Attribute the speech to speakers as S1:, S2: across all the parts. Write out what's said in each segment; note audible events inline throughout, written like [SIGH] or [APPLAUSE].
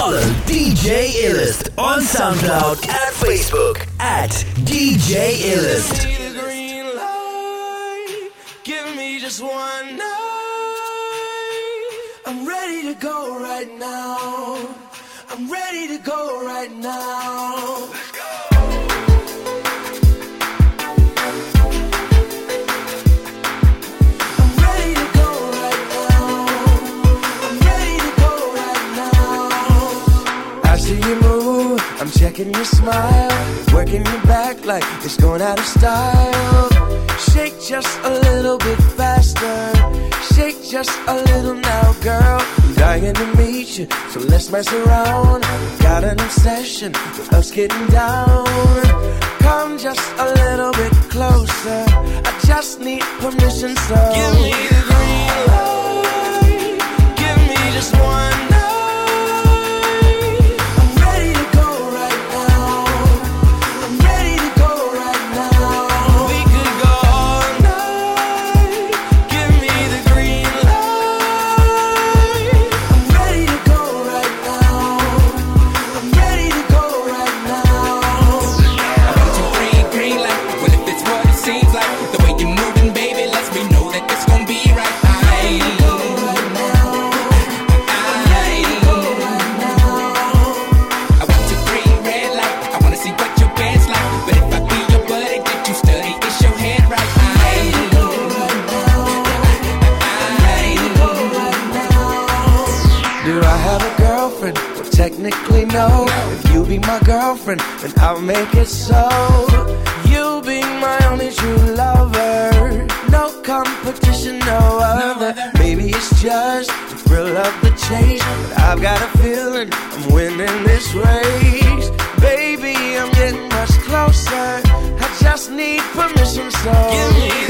S1: Follow DJ Illist on SoundCloud and Facebook at DJ Illist.
S2: Give me just one night. I'm ready to go right now. I'm ready to go right now. I'm your smile, working your back like it's going out of style. Shake just a little bit faster, shake just a little now, girl. I'm dying to meet you, so let's mess around. Got an obsession with us getting down. Come just a little bit closer. I just need permission, so give me the green light. Give me just one then I'll make it so. You'll be my only true lover. No competition, no other. Maybe it's just the thrill of the chase. But I've got a feeling I'm winning this race. Baby, I'm getting much closer. I just need permission, so. Give me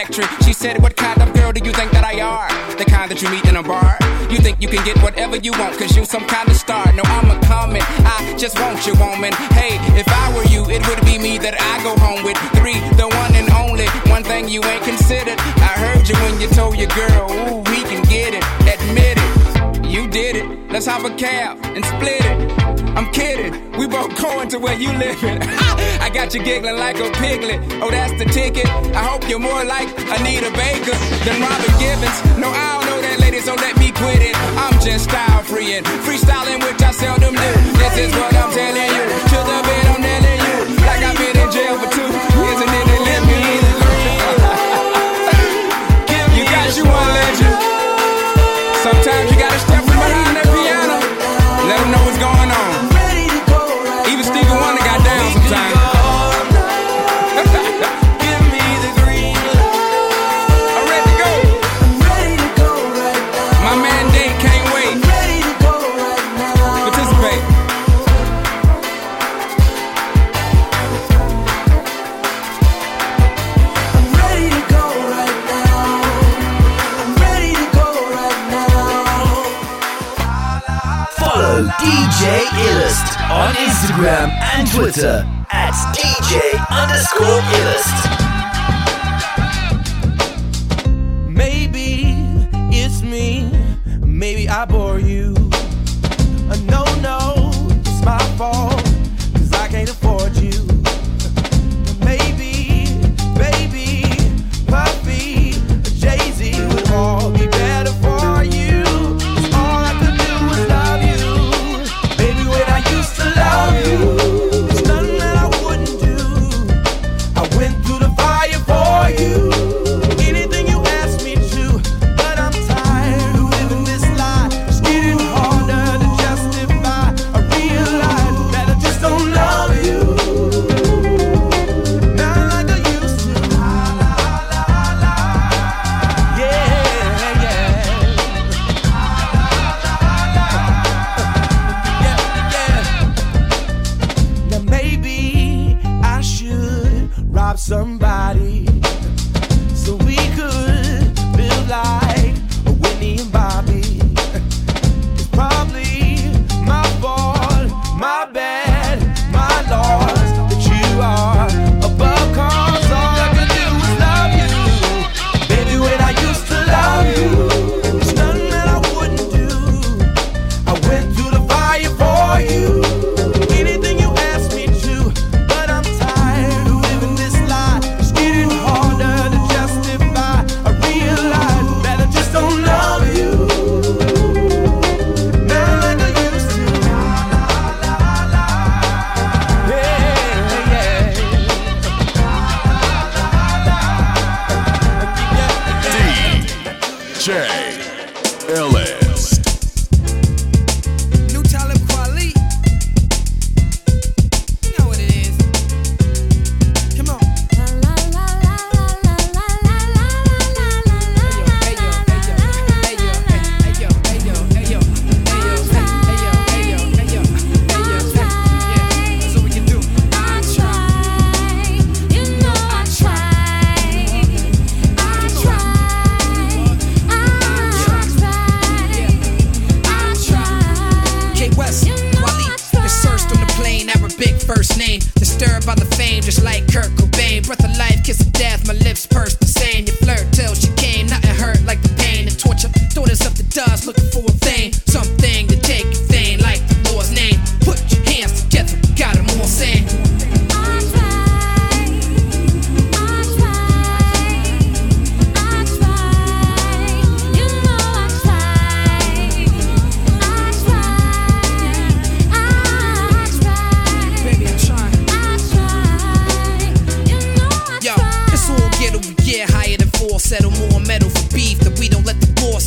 S3: factory. She said, what kind of girl do you think that I are? The kind that you meet in a bar? You think you can get whatever you want, cause you some kind of star. No, I'm a comment, I just want you, woman. Hey, if I were you, it would be me that I go home with. Three, the one and only, one thing you ain't considered. I heard you when you told your girl, ooh, we can get it. Admit it, you did it. Let's hop a cab and split it. I'm kidding. We both going to where you living. [LAUGHS] I got you giggling like a piglet. Oh, that's the ticket. I hope you're more like Anita Baker than Robin Givens. No, I don't know that lady, so let me quit it. I'm just style free and freestyling, which I seldom do. This is what I'm telling you. To the bed, I'm nailing you. Like I've been in jail for two me.
S2: Maybe I bore you. Uh, no, no, it's my fault.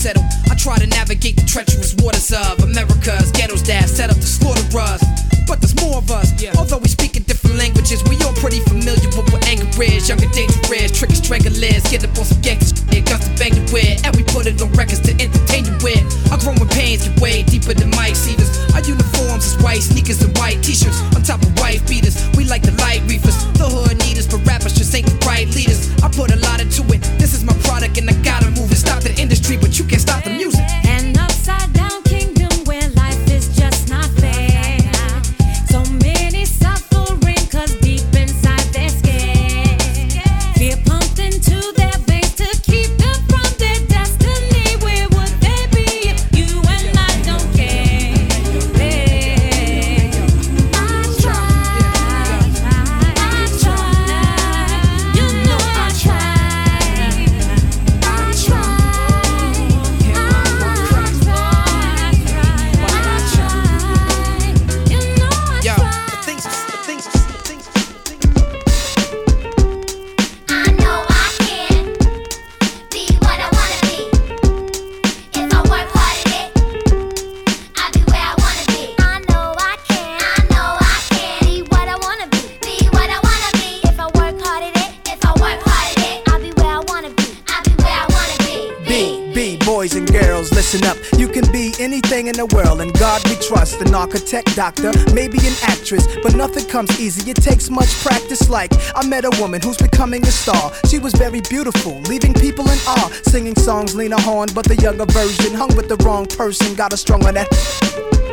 S4: Settle. I try to navigate the treacherous waters of America's ghettos that set up to slaughter us. But there's more of us, Yeah. although we speak in different languages. We all pretty familiar with what anger is, younger dangerous, tricky strangulers, get up on some gangster shit, guns to bang you with, and we put it on records to entertain you with. Our growing pains get way deeper than Mike Seaver's. Our uniforms is white, sneakers and white t-shirts on top of white beaters. We like the
S5: up. You can be anything in the world, and God we trust. An architect, doctor, maybe an actress, but nothing comes easy. It takes much practice. Like, I met a woman who's becoming a star. She was very beautiful, leaving people in awe. Singing songs, Lena Horne, but the younger version hung with the wrong person. Got a strong on that.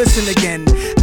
S5: Listen again.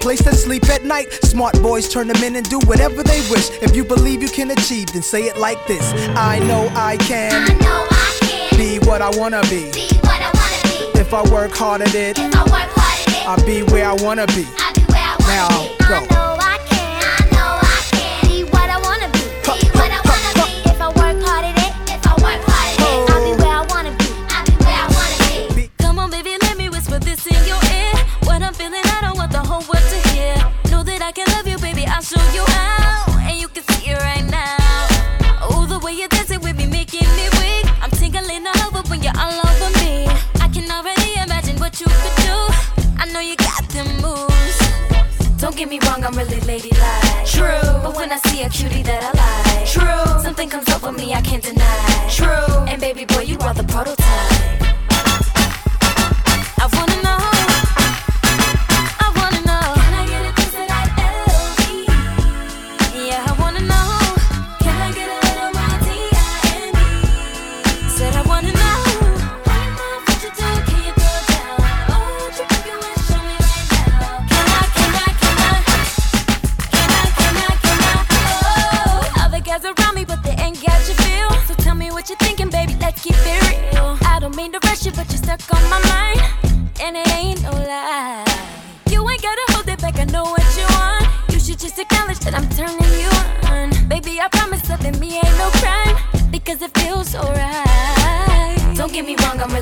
S5: place to sleep at night. Smart boys turn them in and do whatever they wish. If you believe you can achieve, then say it like this I know I can
S6: I know I can
S5: be what I wanna be.
S6: be what I wanna be.
S5: If I work hard at it,
S6: If I work hard at it,
S5: I'll be where I wanna be.
S6: I'll be where I wanna
S5: Now,
S6: be.
S5: go.
S7: Get me wrong, I'm really ladylike. True. But when I see a cutie that I like, true. Something comes over me I can't deny.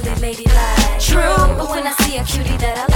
S7: Really ladylike. True, but when I see a cutie that I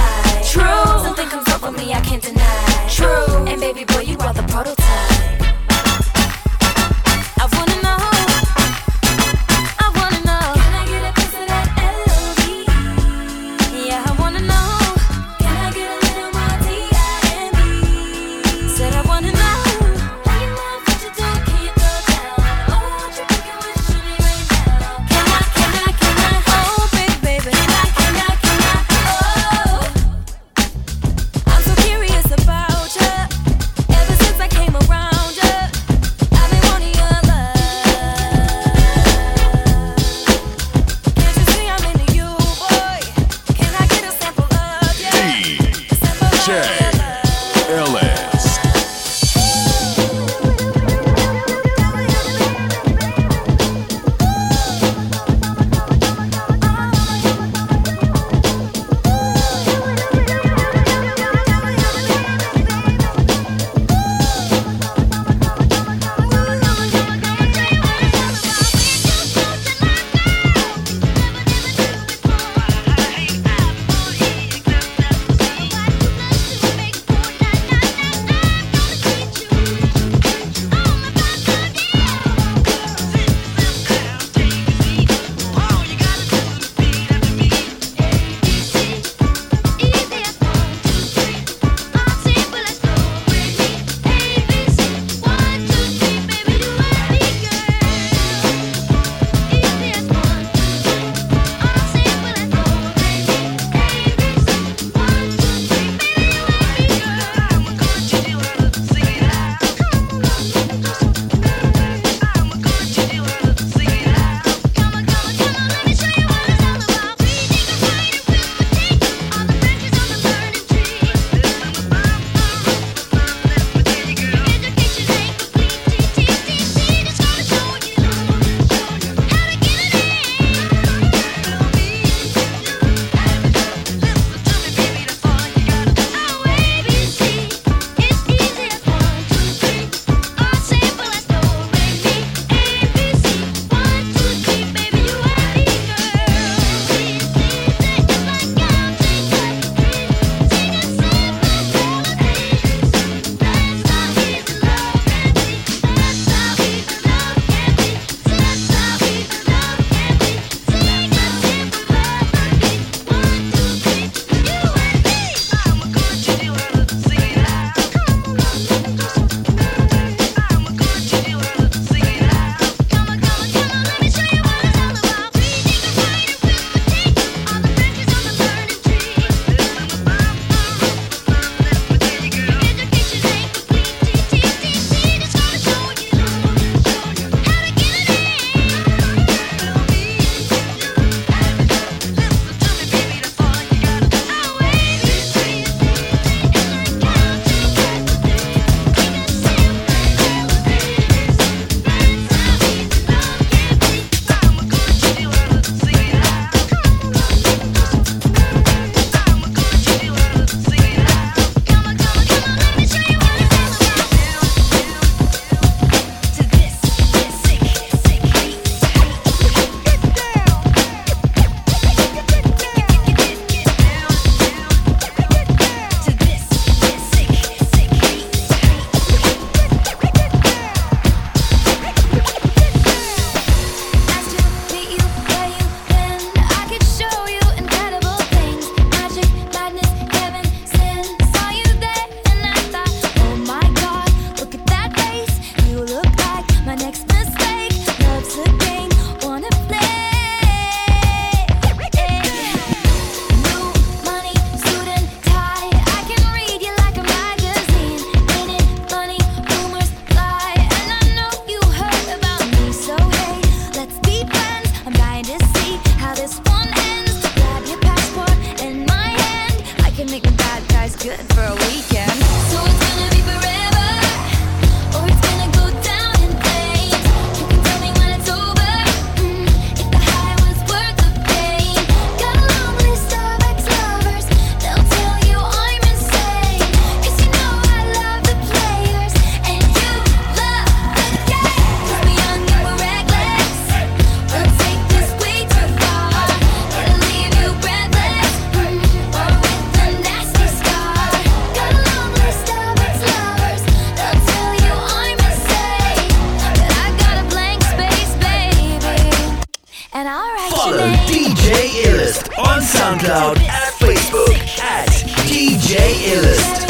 S7: Follow DJ Illist on
S1: SoundCloud and Facebook at DJ
S6: Illist.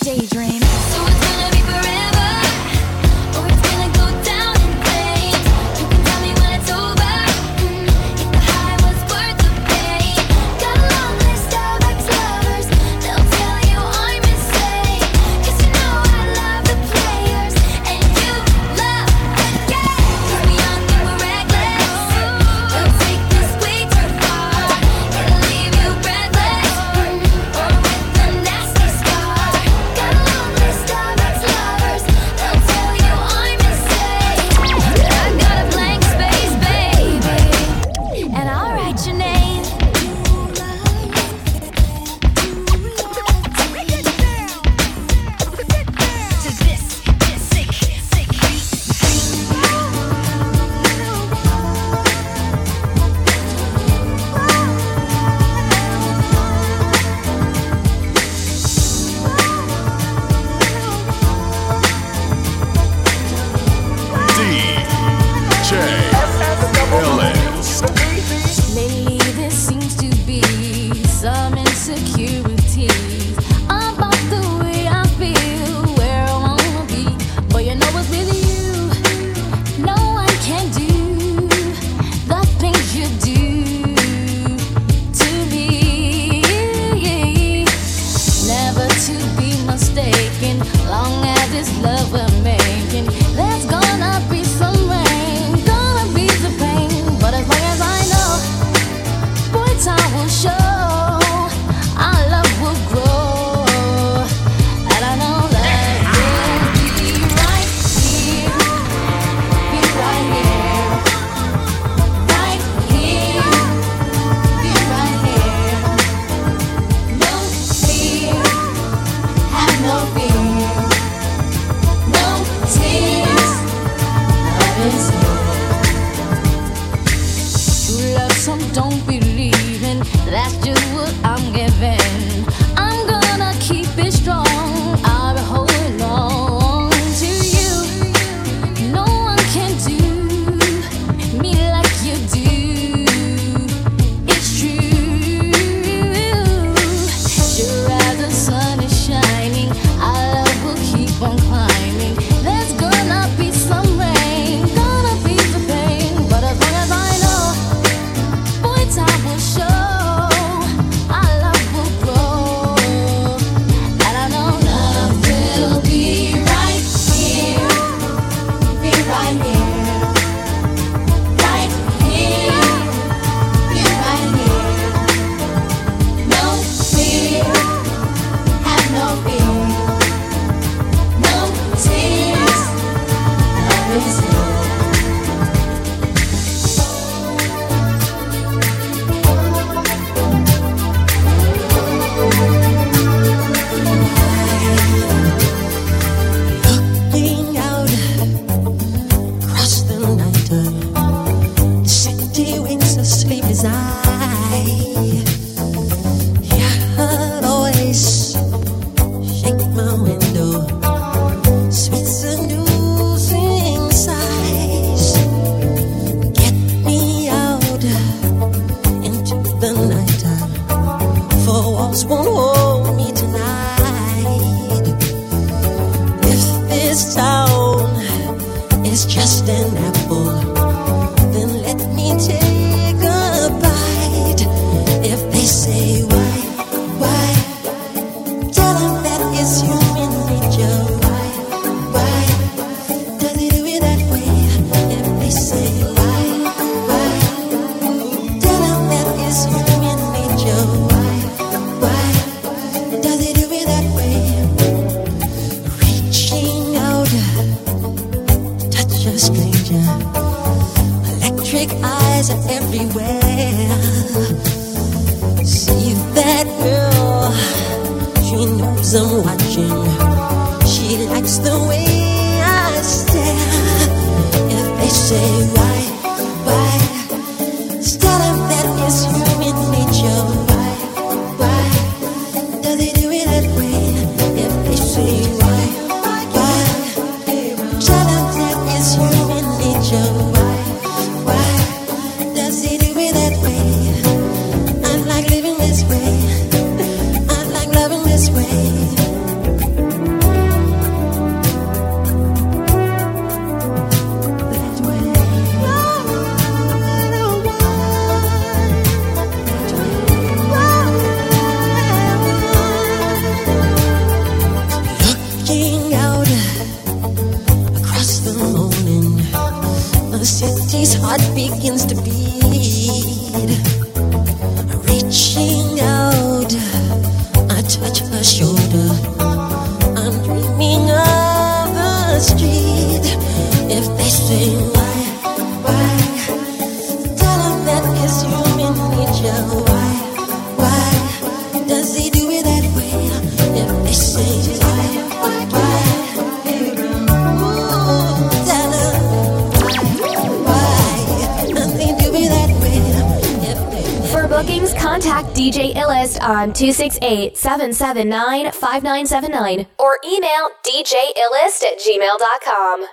S6: daydream. So it's gonna be forever. Oh, it's gonna Long as it's love we're making, that's gonna be.
S8: say right. begins to
S9: be on 268-779-5979 or email djillist at gmail.com.